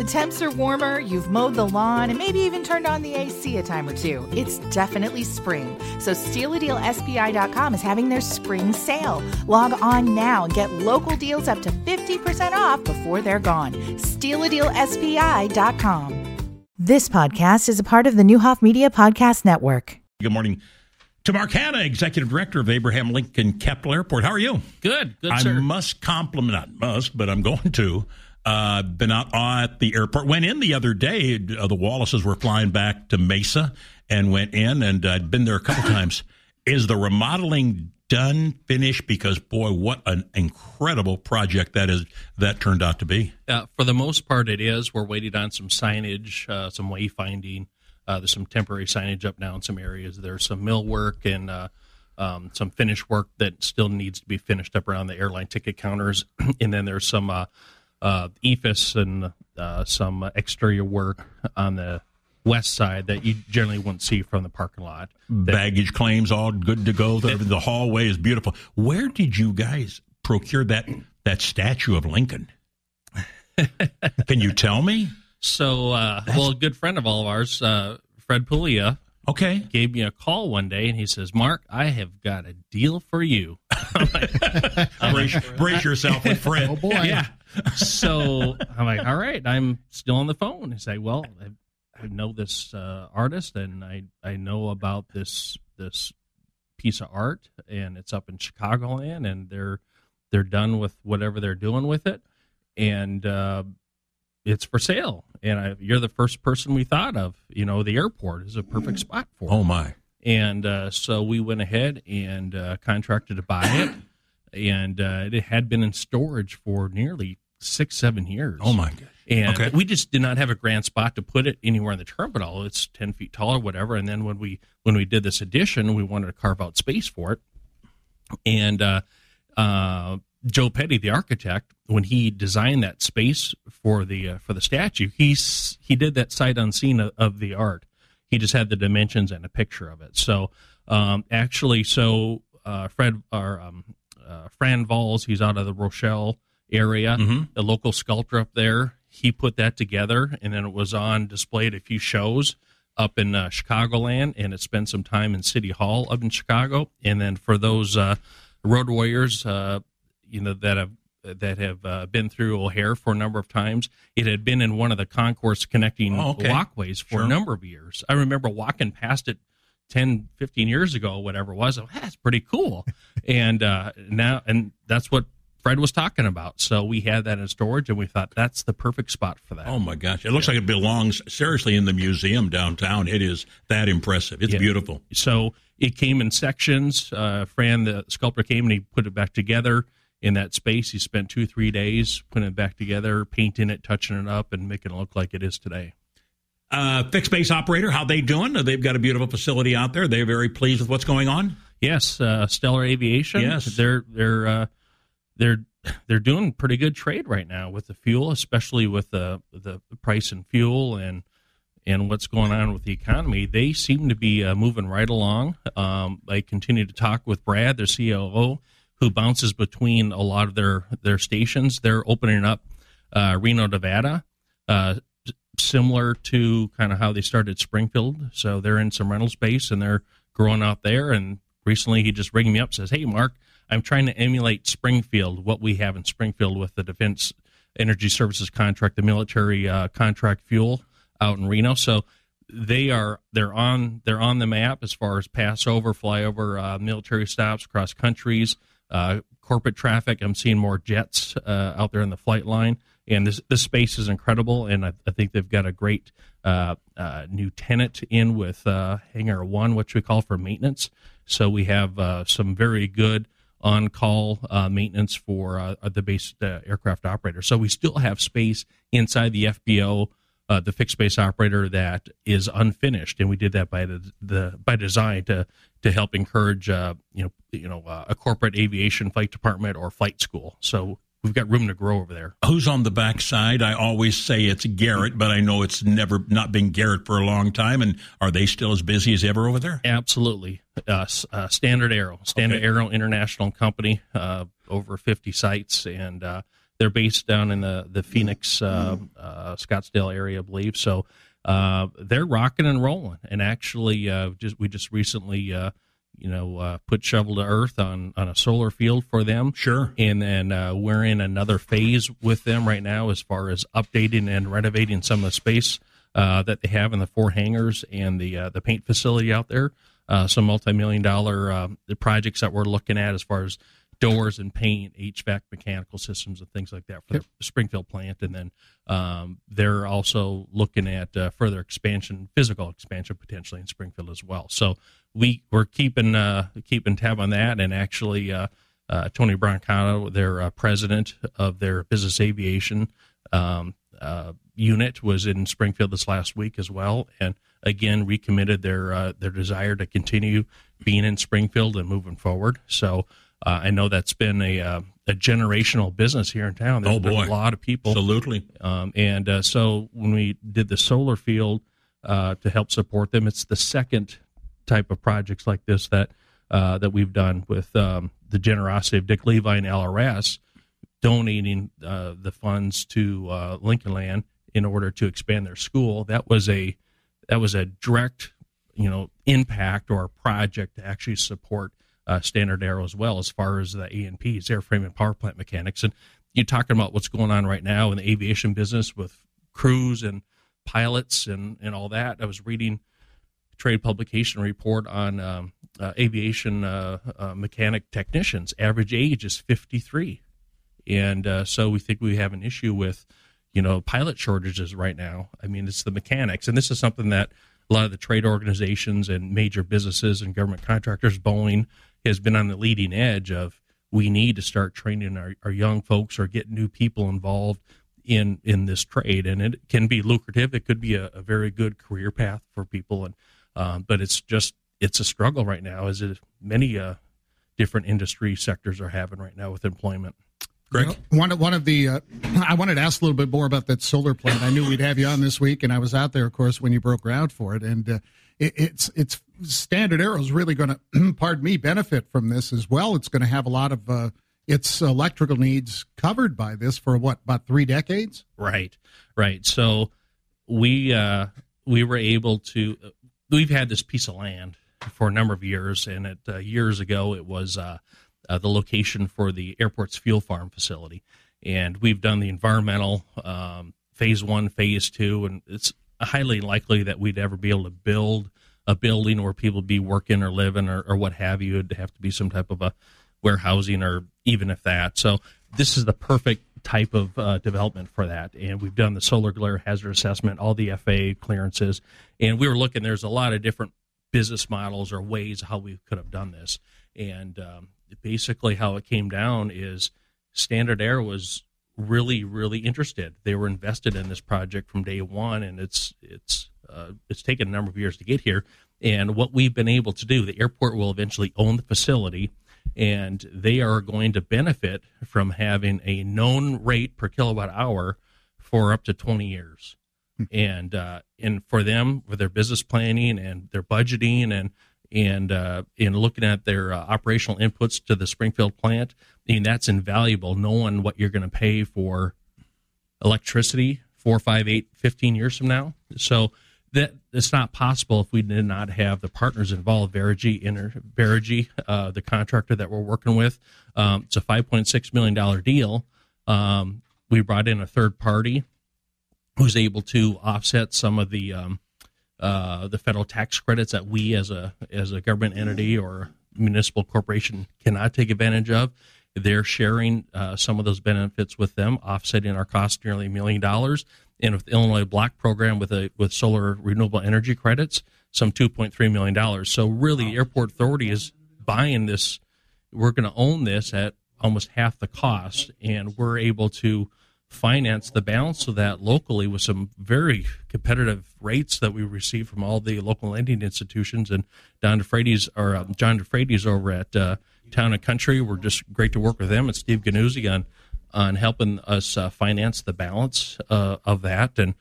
The temps are warmer, you've mowed the lawn, and maybe even turned on the AC a time or two. It's definitely spring. So StealADealSPI.com is having their spring sale. Log on now and get local deals up to 50% off before they're gone. StealADealSPI.com. This podcast is a part of the Neuhoff Media Podcast Network. Good morning to Mark Hanna, Executive Director of Abraham Lincoln Capital Airport. How are you? Good, good, I sir. must compliment, not must, but I'm going to. Uh, been out at the airport. Went in the other day. Uh, the Wallaces were flying back to Mesa and went in, and I'd been there a couple times. Is the remodeling done, finished? Because boy, what an incredible project that is. That turned out to be. Uh, for the most part, it is. We're waiting on some signage, uh, some wayfinding. Uh, there's some temporary signage up now in some areas. There's some mill work and uh, um, some finish work that still needs to be finished up around the airline ticket counters. and then there's some uh, EFIS and uh, some exterior work on the west side that you generally wouldn't see from the parking lot. That- Baggage claims all good to go. The, the hallway is beautiful. Where did you guys procure that that statue of Lincoln? Can you tell me? so, uh, well, a good friend of all of ours, uh, Fred Puglia, Okay. gave me a call one day and he says, Mark, I have got a deal for you. brace, brace yourself with Fred. Oh boy. yeah. So I'm like, all right, I'm still on the phone. I say, well, I, I know this uh, artist and I, I know about this this piece of art and it's up in Chicagoland and they're they're done with whatever they're doing with it and uh, it's for sale. And I, you're the first person we thought of. You know, the airport is a perfect spot for it. Oh my! And uh, so we went ahead and uh, contracted to buy it. And uh, it had been in storage for nearly six, seven years. Oh my God! And Okay. we just did not have a grand spot to put it anywhere in the terminal. It's ten feet tall or whatever. And then when we when we did this addition, we wanted to carve out space for it. And uh, uh, Joe Petty, the architect, when he designed that space for the uh, for the statue, he's he did that sight unseen of, of the art. He just had the dimensions and a picture of it. So um, actually, so uh, Fred or um, uh, Fran Valls, he's out of the Rochelle area, the local sculptor up there. He put that together, and then it was on display at a few shows up in uh, Chicagoland, and it spent some time in City Hall up in Chicago. And then for those uh, road warriors, uh, you know that have that have uh, been through O'Hare for a number of times, it had been in one of the concourse connecting Oh, okay. walkways for Sure. a number of years. I remember walking past it 10, 15 years ago, whatever it was. Oh, that's pretty cool. and uh, now, and that's what Fred was talking about. So we had that in storage, and we thought that's the perfect spot for that. Oh my gosh! It looks like it belongs seriously in the museum downtown. It is that impressive. It's Yeah. beautiful. So it came in sections. Uh, Fran, the sculptor, came and he put it back together in that space. He spent two, three days putting it back together, painting it, touching it up, and making it look like it is today. Uh, fixed base operator, how they doing? They've got a beautiful facility out there. They're very pleased with what's going on. Yes, uh, Stellar Aviation. Yes. they're they're uh, they're they're doing pretty good trade right now with the fuel, especially with the the price in fuel and and what's going on with the economy. They seem to be uh, moving right along. Um, I continue to talk with Brad, their COO, who bounces between a lot of their their stations. They're opening up uh, Reno, Nevada. Uh, similar to kind of how they started Springfield. So they're in some rental space and they're growing out there. And recently he just ringed me up says, Hey, Mark, I'm trying to emulate Springfield, what we have in Springfield with the Defense Energy Services contract, the military uh, contract fuel out in Reno. So they are they're on they're on the map as far as Passover, flyover, uh, military stops across countries, uh, corporate traffic. I'm seeing more jets uh, out there in the flight line, and this space is incredible. And I, I think they've got a great uh, uh, new tenant in with uh, Hangar One, which we call for maintenance. So we have uh, some very good on-call uh, maintenance for uh, the base aircraft operator. So we still have space inside the FBO uh, the fixed base operator that is unfinished, and we did that by the, the by design to to help encourage uh, you know you know uh, a corporate aviation flight department or flight school. So we've got room to grow over there. Who's on the backside? I always say it's Garrett, but I know it's never not been Garrett for a long time. And are they still as busy as ever over there? Absolutely, uh, uh, Standard Aero, Standard Okay. Aero International Company, uh, over fifty sites, and uh, they're based down in the the Phoenix, uh, uh, Scottsdale area, I believe. So uh, they're rocking and rolling. And actually, uh, just we just recently, uh, you know, uh, put shovel to earth on on a solar field for them. Sure. And then uh, we're in another phase with them right now as far as updating and renovating some of the space uh, that they have in the four hangars and the uh, the paint facility out there. Uh, some multi-million dollar uh, projects that we're looking at as far as doors and paint, HVAC, mechanical systems, and things like that for yep. the Springfield plant. And then um, they're also looking at uh, further expansion, physical expansion potentially in Springfield as well. So we we're keeping uh, keeping tab on that, and actually. Uh, uh Tony Brancato, their uh, president of their business aviation um, uh, unit, was in Springfield this last week as well, and again recommitted their their desire to continue being in Springfield and moving forward. So uh, I know that's been a uh, a generational business here in town. There's oh boy, a lot of people, absolutely. Um, and uh, so when we did the solar field uh, to help support them, it's the second type of projects like this that uh, that we've done with um, the generosity of Dick Levi and LRS donating uh, the funds to Lincoln Land in order to expand their school. That was a that was a direct you know impact or project to actually support uh, StandardAero as well as far as the A&Ps, airframe and power plant mechanics. And you're talking about what's going on right now in the aviation business with crews and pilots and, and all that. I was reading trade publication report on um, uh, aviation uh, uh mechanic technicians. Average age is 53. And uh, so we think we have an issue with, you know, pilot shortages right now. I mean, it's the mechanics. And this is something that a lot of the trade organizations and major businesses and government contractors, Boeing, has been on the leading edge of we need to start training our, our young folks or get new people involved in in this trade and it can be lucrative it could be a, a very good career path for people and um, but it's just it's a struggle right now as it, many uh, different industry sectors are having right now with employment Greg? You know, one, one of the, uh, I wanted to ask a little bit more about that solar plant. I knew we'd have you on this week, and I was out there, of course, when you broke ground for it. And uh, it, it's it's StandardAero is really going to, pardon me, benefit from this as well. It's going to have a lot of uh, its electrical needs covered by this for what about three decades? Right, right. So we uh, we were able to. We've had this piece of land for a number of years, and it uh, years ago it was uh, uh, the location for the airport's fuel farm facility, and we've done the environmental um, phase one, phase two, and it's highly likely that we'd ever be able to build a building where people be working or living or, or what have you. It'd have to be some type of a warehousing or even if that. So this is the perfect type of uh, development for that. And we've done the solar glare hazard assessment, all the FAA clearances, and we were looking. There's a lot of different business models or ways how we could have done this. And um, basically, how it came down is StandardAero was really really interested. They were invested in this project from day one, and it's it's uh, it's taken a number of years to get here. And what we've been able to do, the airport will eventually own the facility, and they are going to benefit from having a known rate per kilowatt hour for up to 20 years. Hmm. and uh, and for them, for their business planning and their budgeting and and uh, in looking at their uh, operational inputs to the Springfield plant, I mean that's invaluable. Knowing what you're going to pay for electricity four, five, eight, 15 years from now. So that it's not possible if we did not have the partners involved. Verigy, Inter, Verigy, uh, the contractor that we're working with. Um, it's a 5.6 million dollar deal. Um, we brought in a third party who's able to offset some of the um, uh, the federal tax credits that we as a as a government entity or municipal corporation cannot take advantage of. They're sharing uh, some of those benefits with them, offsetting our cost nearly a million dollars. With the Illinois Block program with a with solar renewable energy credits, some two point three million dollars. So really, airport authority is buying this. We're going to own this at almost half the cost, and we're able to finance the balance of that locally with some very competitive rates that we receive from all the local lending institutions. And Don DeFreitas or um, John DeFreitas over at uh, Town and Country, we're just great to work with them. And Steve Ganuzzi on on helping us uh, finance the balance uh, of that, and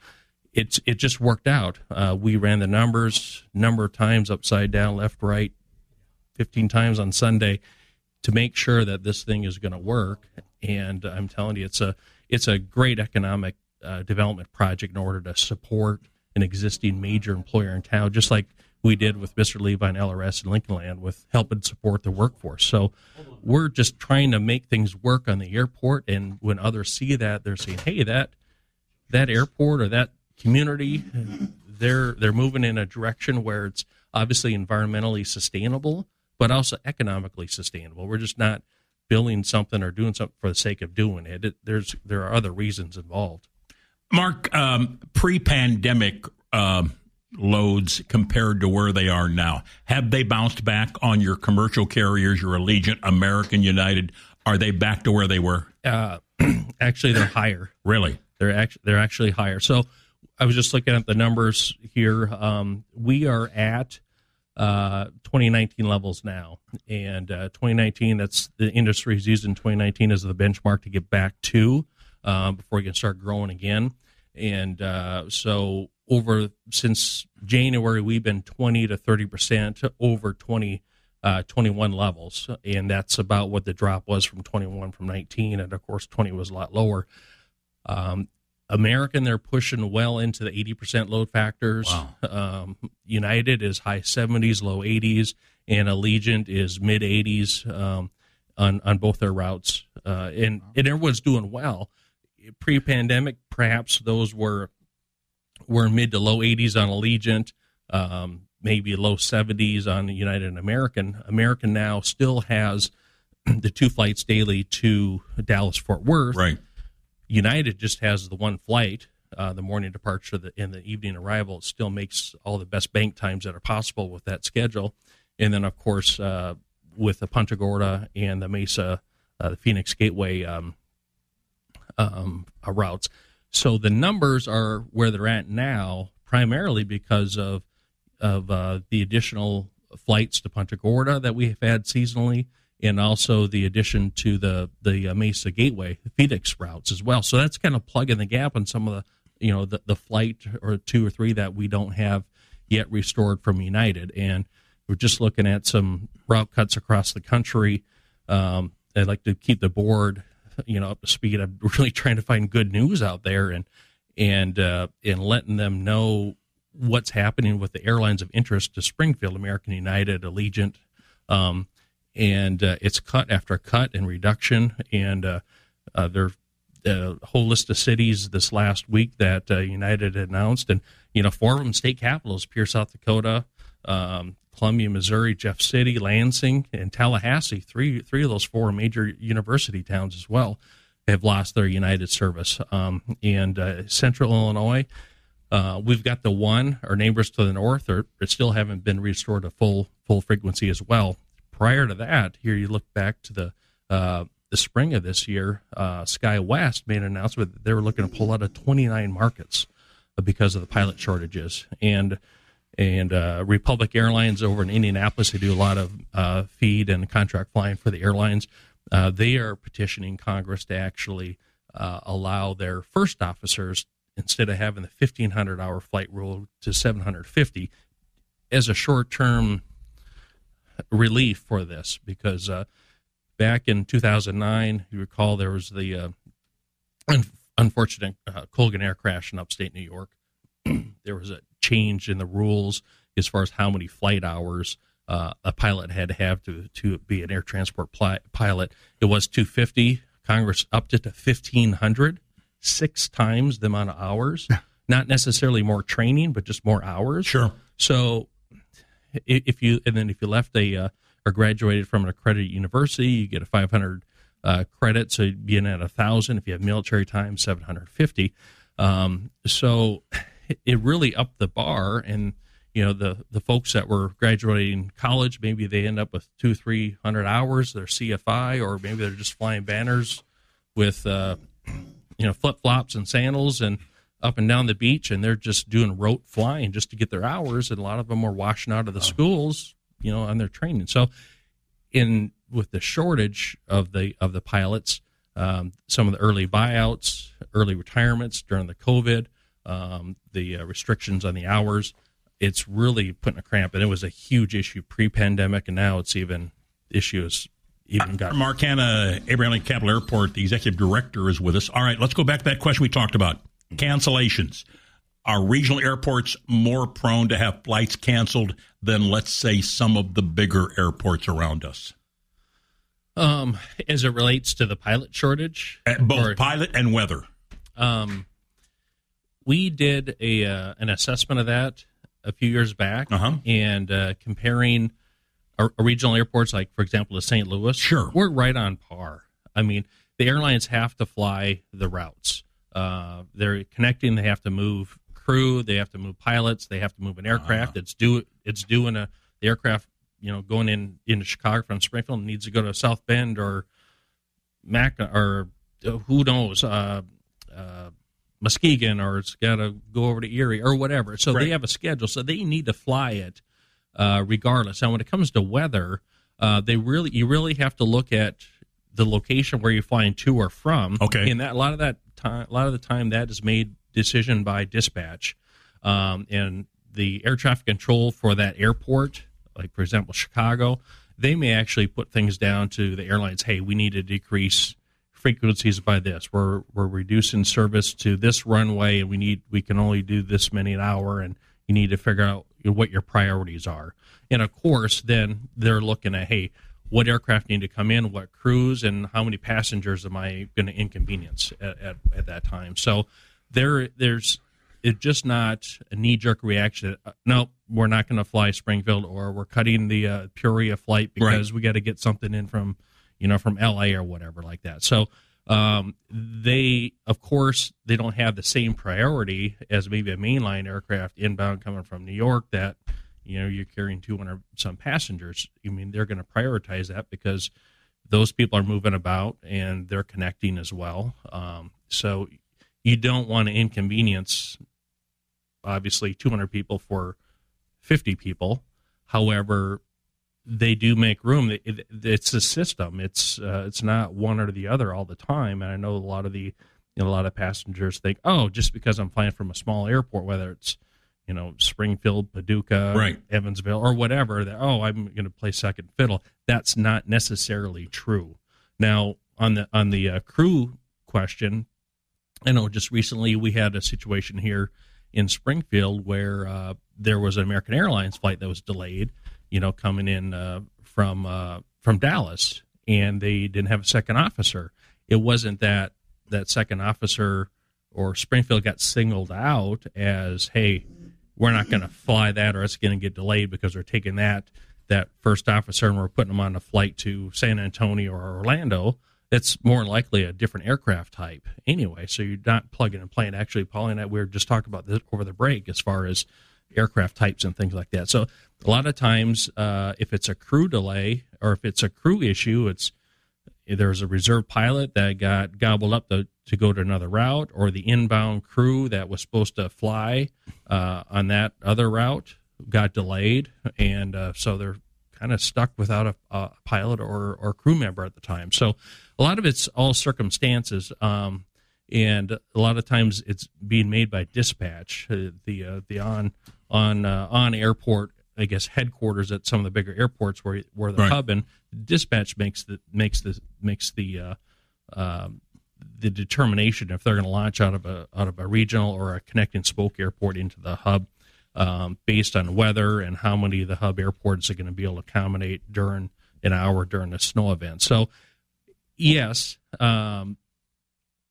it's it just worked out. Uh, we ran the numbers number of times upside down, left, right, fifteen times on Sunday to make sure that this thing is going to work. And I'm telling you, it's a it's a great economic uh, development project in order to support an existing major employer in town, just like we did with Mr. Levi and LRS and Lincoln Land with helping support the workforce. So we're just trying to make things work on the airport. And when others see that, they're saying, "Hey, that that airport or that community, they're they're moving in a direction where it's obviously environmentally sustainable, but also economically sustainable. We're just not building something or doing something for the sake of doing it. it there's there are other reasons involved." Mark, um, pre-pandemic. Um, loads compared to where they are now? Have they bounced back on your commercial carriers, your Allegiant, American, United? Are they back to where they were? Uh, actually, they're higher. Really? They're actually they're actually higher. So I was just looking at the numbers here. Um, we are at uh, 2019 levels now, and uh, 2019 that's the industry is using 2019 as the benchmark to get back to uh, before we can start growing again. And uh, so over since January, we've been 20 to 30 percent over 20, uh, 21 levels, and that's about what the drop was from 21 from 19, and of course 20 was a lot lower. Um, American, they're pushing well into the 80 percent load factors. Wow. Um, United is high 70s, low 80s, and Allegiant is mid 80s um, on on both their routes, uh, and and everyone's doing well. Pre-pandemic, perhaps those were we're mid to low 80s on Allegiant, um, maybe low 70s on United and American. American now still has the two flights daily to Dallas Fort Worth. Right. United just has the one flight, uh, the morning departure the, and the evening arrival. It still makes all the best bank times that are possible with that schedule. And then, of course, uh, with the Punta Gorda and the Mesa, uh, the Phoenix Gateway um, um, routes so the numbers are where they're at now, primarily because of of uh, the additional flights to Punta Gorda that we have had seasonally, and also the addition to the the uh, Mesa Gateway, Phoenix routes as well. So that's kind of plugging the gap on some of the you know the, the flight or two or three that we don't have yet restored from United, and we're just looking at some route cuts across the country. Um, I'd like to keep the board you know up to speed. I'm really trying to find good news out there and and uh, and letting them know what's happening with the airlines of interest to Springfield, American United, Allegiant, um, and uh, it's cut after cut and reduction, and uh, uh, a whole list of cities this last week that uh, United announced, and you know four of them state capitals: Pierre, South Dakota, um, Columbia, Missouri, Jeff City, Lansing, and Tallahassee. Three three of those four major university towns as well have lost their United service. Um, and uh, Central Illinois, uh, we've got the one. Our neighbors to the north are, still haven't been restored to full full frequency as well. Prior to that, here you look back to the uh, the spring of this year, uh, SkyWest made an announcement that they were looking to pull out of 29 markets because of the pilot shortages and and uh, Republic Airlines over in Indianapolis. They do a lot of uh, feed and contract flying for the airlines. Uh, they are petitioning Congress to actually uh, allow their first officers instead of having the 1500 hour flight rule to 750 as a short term relief for this because uh, back in 2009 you recall there was the uh, un- unfortunate Colgan air crash in upstate New York there was a change in the rules as far as how many flight hours uh, a pilot had to have to, to be an air transport pli- pilot. It was 250. Congress upped it to 1,500, six times the amount of hours. Not necessarily more training, but just more hours. Sure. So if you and then if you left a uh, or graduated from an accredited university, you get a 500 uh, credit, so you'd be in at a thousand. If you have military time, 750. Um, so it really upped the bar and you know the the folks that were graduating college maybe they end up with two three hundred hours they're cfi or maybe they're just flying banners with uh, you know flip flops and sandals and up and down the beach and they're just doing rote flying just to get their hours and a lot of them are washing out of the schools you know on their training. So in with the shortage of the of the pilots um, some of the early buyouts early retirements during the covid um, the uh, restrictions on the hours. It's really putting a cramp, and it was a huge issue pre-pandemic, and now it's even issue is even got. Mark Hanna, Abraham Lincoln Capital Airport, the executive director, is with us. All right, let's go back to that question we talked about cancellations. Are regional airports more prone to have flights canceled than, let's say, some of the bigger airports around us? Um, as it relates to the pilot shortage, Uh, both or- pilot and weather. um, we did a uh, an assessment of that a few years back, Uh-huh. and uh, comparing our, our regional airports, like for example, to St. Louis, Sure. we're right on par. I mean, the airlines have to fly the routes. Uh, they're connecting. They have to move crew. They have to move pilots. They have to move an aircraft. It's due. It's doing a the aircraft. You know, going in into Chicago from Springfield needs to go to South Bend or Mac or uh, who knows. Uh, uh, Muskegon or it's got to go over to Erie or whatever. So Right. they have a schedule, so they need to fly it uh, regardless. Now, when it comes to weather, uh, they really you really have to look at the location where you're flying to or from. Okay. and that a lot of that time, a lot of the time, that is made decision by dispatch, um, and the air traffic control for that airport, like for example Chicago, they may actually put things down to the airlines. Hey, we need to decrease frequencies by this. We're we're reducing service to this runway, and we need we can only do this many an hour, and you need to figure out what your priorities are. And of course, then they're looking at hey, what aircraft need to come in, what crews, and how many passengers am I going to inconvenience at, at, at that time. So there there's it's just not a knee jerk reaction. Uh, no, we're not going to fly Springfield, or we're cutting the uh, Peoria flight because we got to get something in from you know, from LA or whatever like that. So um, they, of course, they don't have the same priority as maybe a mainline aircraft inbound coming from New York that you know you're carrying 200 some passengers. I mean, they're going to prioritize that because those people are moving about and they're connecting as well. Um, so you don't want to inconvenience obviously 200 people for 50 people. However, they do make room. It, it, it's a system. It's uh, it's not one or the other all the time. And I know a lot of the you know, a lot of passengers think, oh, just because I'm flying from a small airport, whether it's you know Springfield, Paducah, Right. Evansville, or whatever, that oh, I'm going to play second fiddle. That's not necessarily true. Now on the on the uh, crew question, I know just recently we had a situation here in Springfield where uh, there was an American Airlines flight that was delayed, you know, coming in uh, from uh, from Dallas, and they didn't have a second officer. It wasn't that that second officer or Springfield got singled out as, hey, we're not going to fly that, or it's going to get delayed because we're taking that that first officer and we're putting them on a flight to San Antonio or Orlando. That's more likely a different aircraft type anyway. So you're not plugging and playing. Actually, Paul and I we were just talking about this over the break as far as aircraft types and things like that. So a lot of times, uh, if it's a crew delay or if it's a crew issue, it's there's a reserve pilot that got gobbled up to, to go to another route, or the inbound crew that was supposed to fly uh, on that other route got delayed, and uh, so they're kind of stuck without a, a pilot or, or crew member at the time. So a lot of it's all circumstances, um, and a lot of times it's being made by dispatch, uh, the uh, the on on uh, on airport. I guess headquarters at some of the bigger airports where where they're Right. hubbing. Dispatch makes the makes the makes the uh, um, the determination if they're going to launch out of a out of a regional or a connecting spoke airport into the hub um, based on weather and how many of the hub airports are going to be able to accommodate during an hour during a snow event. So, yes, um,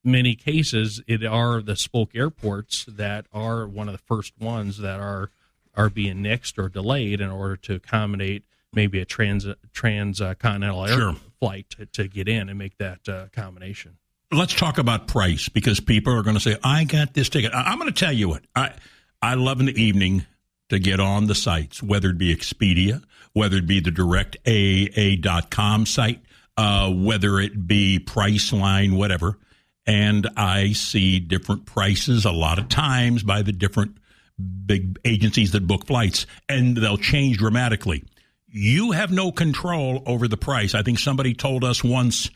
many cases it are the spoke airports that are one of the first ones that are are being nixed or delayed in order to accommodate maybe a trans transcontinental air Sure. flight to, to get in and make that uh, combination. let's talk about price because people are going to say, "I got this ticket." I- I'm going to tell you what I I love in the evening to get on the sites, whether it be Expedia, whether it be the direct AA.com site, uh, whether it be Priceline, whatever, and I see different prices a lot of times by the different big agencies that book flights, and they'll change dramatically. You have no control over the price. I think somebody told us once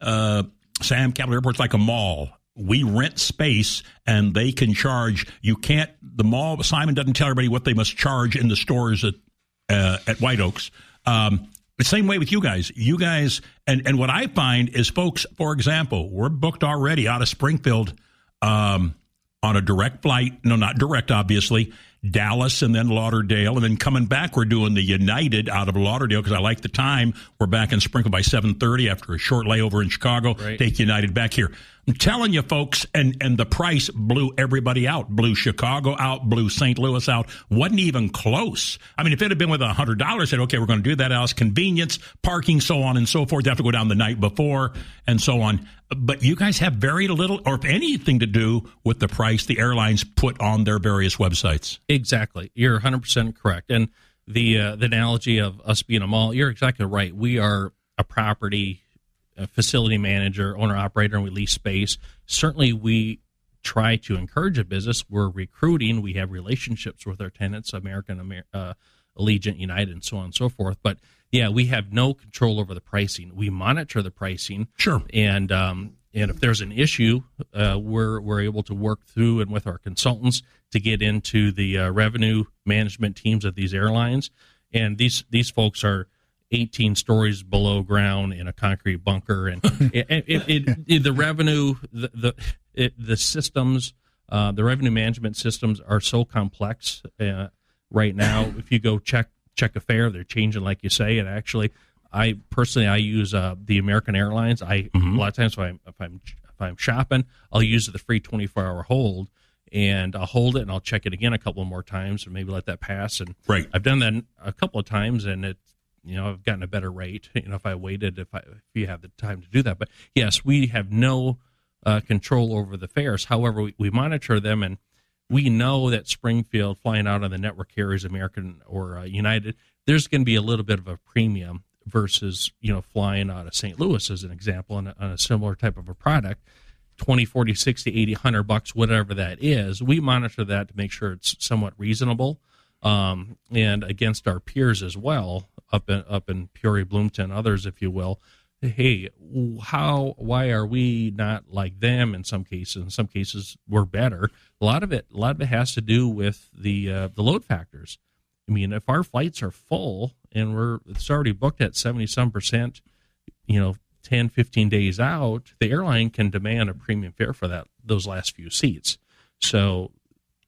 uh, Sam Capital Airport's like a mall. We rent space and they can charge. You can't, the mall, Simon doesn't tell everybody what they must charge in the stores at, uh, at White Oaks. Um, the Same way with you guys. You guys, and, and what I find is folks, for example, we're booked already out of Springfield um, on a direct flight. No, not direct, obviously. Dallas and then Lauderdale, and then coming back, we're doing the United out of Lauderdale because I like the time. We're back in Springfield by seven thirty after a short layover in Chicago. Right. Take United back here. I'm telling you, folks, and and the price blew everybody out. Blew Chicago out. Blew St. Louis out. wasn't even close. I mean, if it had been with a hundred dollars, said okay, we're going to do that. Else convenience, parking, so on and so forth. You have to go down the night before and so on. But you guys have very little, or if anything, to do with the price the airlines put on their various websites. Exactly. You're 100 percent correct. And the uh, the analogy of us being a mall, you're exactly right. We are a property facility manager, owner operator, and we lease space. Certainly, we try to encourage a business. We're recruiting. We have relationships with our tenants, American, Amer- uh, Allegiant, United, and so on and so forth. But yeah, we have no control over the pricing. We monitor the pricing. Sure. And um, and if there's an issue, uh, we're we're able to work through and with our consultants to get into the uh, revenue management teams of these airlines. And these these folks are 18 stories below ground in a concrete bunker, and it, it, it, the revenue, the the, the systems, uh, the revenue management systems are so complex uh, right now. If you go check check a fare, they're changing like you say, and actually, I personally I use uh, the American Airlines. I mm-hmm. a lot of times if I'm if I'm if I'm shopping, I'll use the free 24 hour hold and I'll hold it and I'll check it again a couple more times and maybe let that pass. And right. I've done that a couple of times and it you know I've gotten a better rate. You know if I waited if I if you have the time to do that. But yes, we have no uh, control over the fares. However, we, we, monitor them and we know that Springfield flying out on the network carriers, American or uh, United, there's going to be a little bit of a premium versus you know flying out of St. Louis as an example on a, on a similar type of a product. 20 40 60 80 100 bucks whatever that is we monitor that to make sure it's somewhat reasonable um, and against our peers as well up in up in Peoria, Bloomington, others, if you will. Hey, how? Why are we not like them? In some cases, in some cases, we're better. A lot of it, a lot of it has to do with the uh, the load factors. I mean, if our flights are full and we're it's already booked at seventy some percent, you know, 10, 15 days out, the airline can demand a premium fare for that those last few seats. So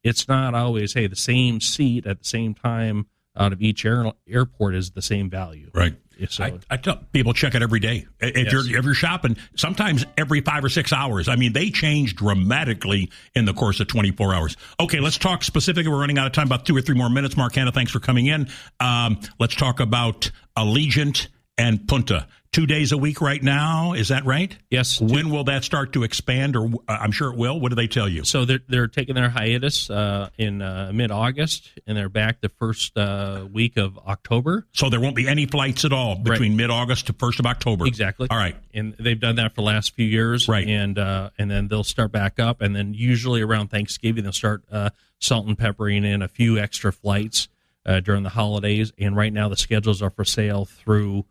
it's not always hey the same seat at the same time out of each air, airport is the same value. Right. So, I, I, tell people check it every day. If yes. you're if you're shopping, sometimes every five or six hours. I mean, they change dramatically in the course of 24 hours. Okay, let's talk specifically. We're running out of time. About two or three more minutes. Mark Hanna, thanks for coming in. Um, let's talk about Allegiant and Punta two days a week right now. Is that right? Yes. When will that start to expand? Or uh, I'm sure it will. What do they tell you? So they're they're taking their hiatus uh, in uh, mid August, and they're back the first uh, week of October. So there won't be any flights at all between right. mid August to first of October. Exactly. All right. And they've done that for the last few years. Right. And uh, and then they'll start back up, and then usually around Thanksgiving they'll start uh, salt and peppering in a few extra flights during the holidays. And right now the schedules are for sale through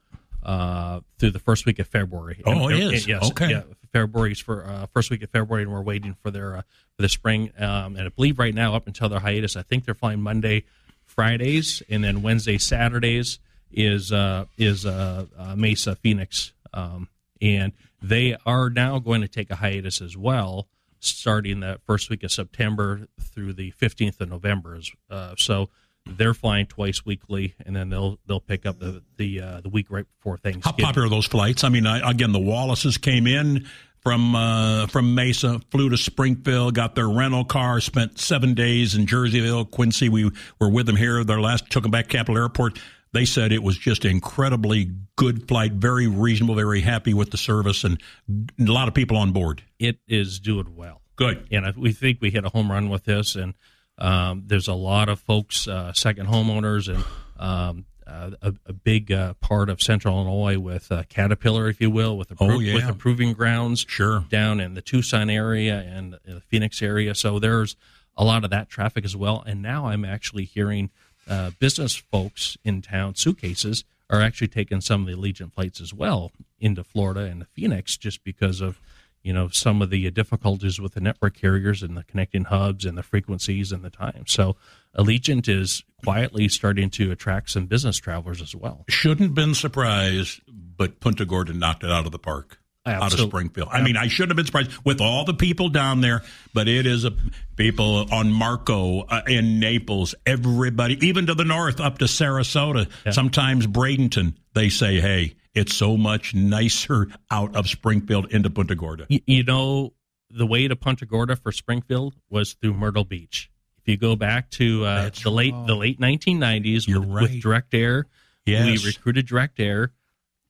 uh, through the first week of February. Oh, and, it is. yes, okay. Yeah, February's for uh, first week of February, and we're waiting for their uh, for the spring. Um, and I believe right now, up until their hiatus, I think they're flying Monday, Fridays, and then Wednesday, Saturdays is uh, is uh, uh, Mesa, Phoenix, um, and they are now going to take a hiatus as well, starting the first week of September through the fifteenth of November. Uh, so they're flying twice weekly, and then they'll they'll pick up the the uh, the week right before Thanksgiving. How popular are those flights? I mean, I, again, the Wallaces came in from uh, from Mesa, flew to Springfield, got their rental car, spent seven days in Jerseyville, Quincy. We were with them here. Their last took them back Capital Airport. They said it was just incredibly good flight, very reasonable, very happy with the service, and a lot of people on board. It is doing well. Good, and we think we hit a home run with this, and um, there's a lot of folks, uh, second homeowners, and um, uh, a, a, big uh, part of Central Illinois with uh, Caterpillar, if you will, with, appro- oh, yeah. with approving grounds sure. down in the Tucson area and the Phoenix area. So there's a lot of that traffic as well. And now I'm actually hearing uh, business folks in town, suitcases, are actually taking some of the Allegiant flights as well into Florida and the Phoenix just because of you know some of the difficulties with the network carriers and the connecting hubs and the frequencies and the time. So Allegiant is quietly starting to attract some business travelers as well. Shouldn't been surprised, but Punta Gorda knocked it out of the park. Out of Absolutely. Springfield. I mean, I shouldn't have been surprised with all the people down there, but it is a people on Marco uh, in Naples, everybody, even to the north up to Sarasota, sometimes Bradenton. They say, "Hey, it's so much nicer out of Springfield into Punta Gorda." You know, the way to Punta Gorda for Springfield was through Myrtle Beach. If you go back to uh, the late the late 1990s You're with, right. with Direct Air, Yes. we recruited Direct Air,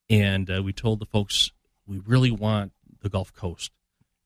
and uh, we told the folks we really want the Gulf Coast.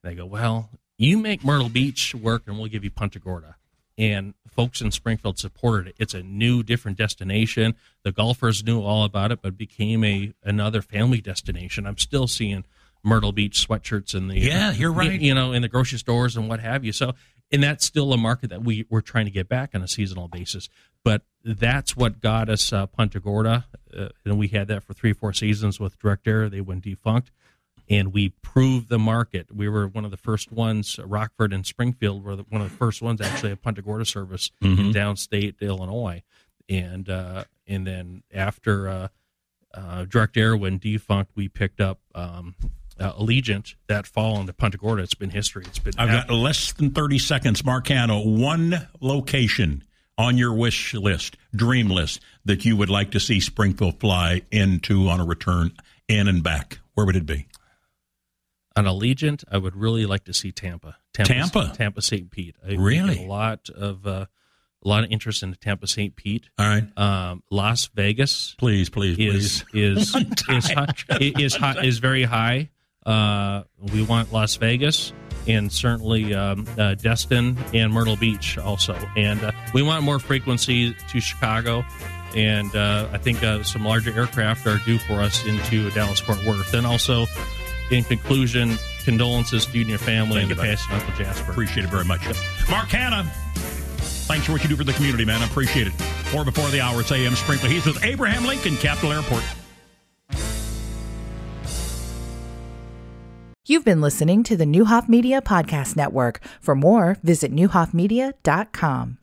They go, well, you make Myrtle Beach work, and we'll give you Punta Gorda. And folks in Springfield supported it. It's a new, different destination. The golfers knew all about it, but became a another family destination. I'm still seeing Myrtle Beach sweatshirts in the Yeah, you're right. You know, in the grocery stores and what have you. So, and that's still a market that we we're trying to get back on a seasonal basis. But that's what got us uh, Punta Gorda, uh, and we had that for three, four seasons with Direct Air. They went defunct, and we proved the market. We were one of the first ones. Rockford and Springfield were the, one of the first ones actually a Punta Gorda service in downstate Illinois, and uh, and then after uh, uh, Direct Air went defunct, we picked up. Um, uh, Allegiant that fall into Punta Gorda. It's been history. It's been I've got less than 30 seconds. Mark Hanna, one location on your wish list, dream list, that you would like to see Springfield fly into on a return in and back. Where would it be? On Allegiant, I would really like to see Tampa. Tampa? Tampa St. Pete. I, Really? a lot of uh, a lot of interest in Tampa St. Pete. All right. Um, Las Vegas Please, please, is please. is is high, is high, is very high. Uh, we want Las Vegas and certainly um, uh, Destin and Myrtle Beach also, and uh, we want more frequency to Chicago. And uh, I think uh, some larger aircraft are due for us into Dallas Fort Worth. And also, in conclusion, condolences to you and your family Thank and you, the buddy. passing Uncle Jasper. Appreciate it very much. Mark Hanna, thanks for what you do for the community, man. I appreciate it. Or before the hour, it's AM Springfield. He's with Abraham Lincoln, Capital Airport. You've been listening to the Neuhoff Media Podcast Network. For more, visit neuhoffmedia.com.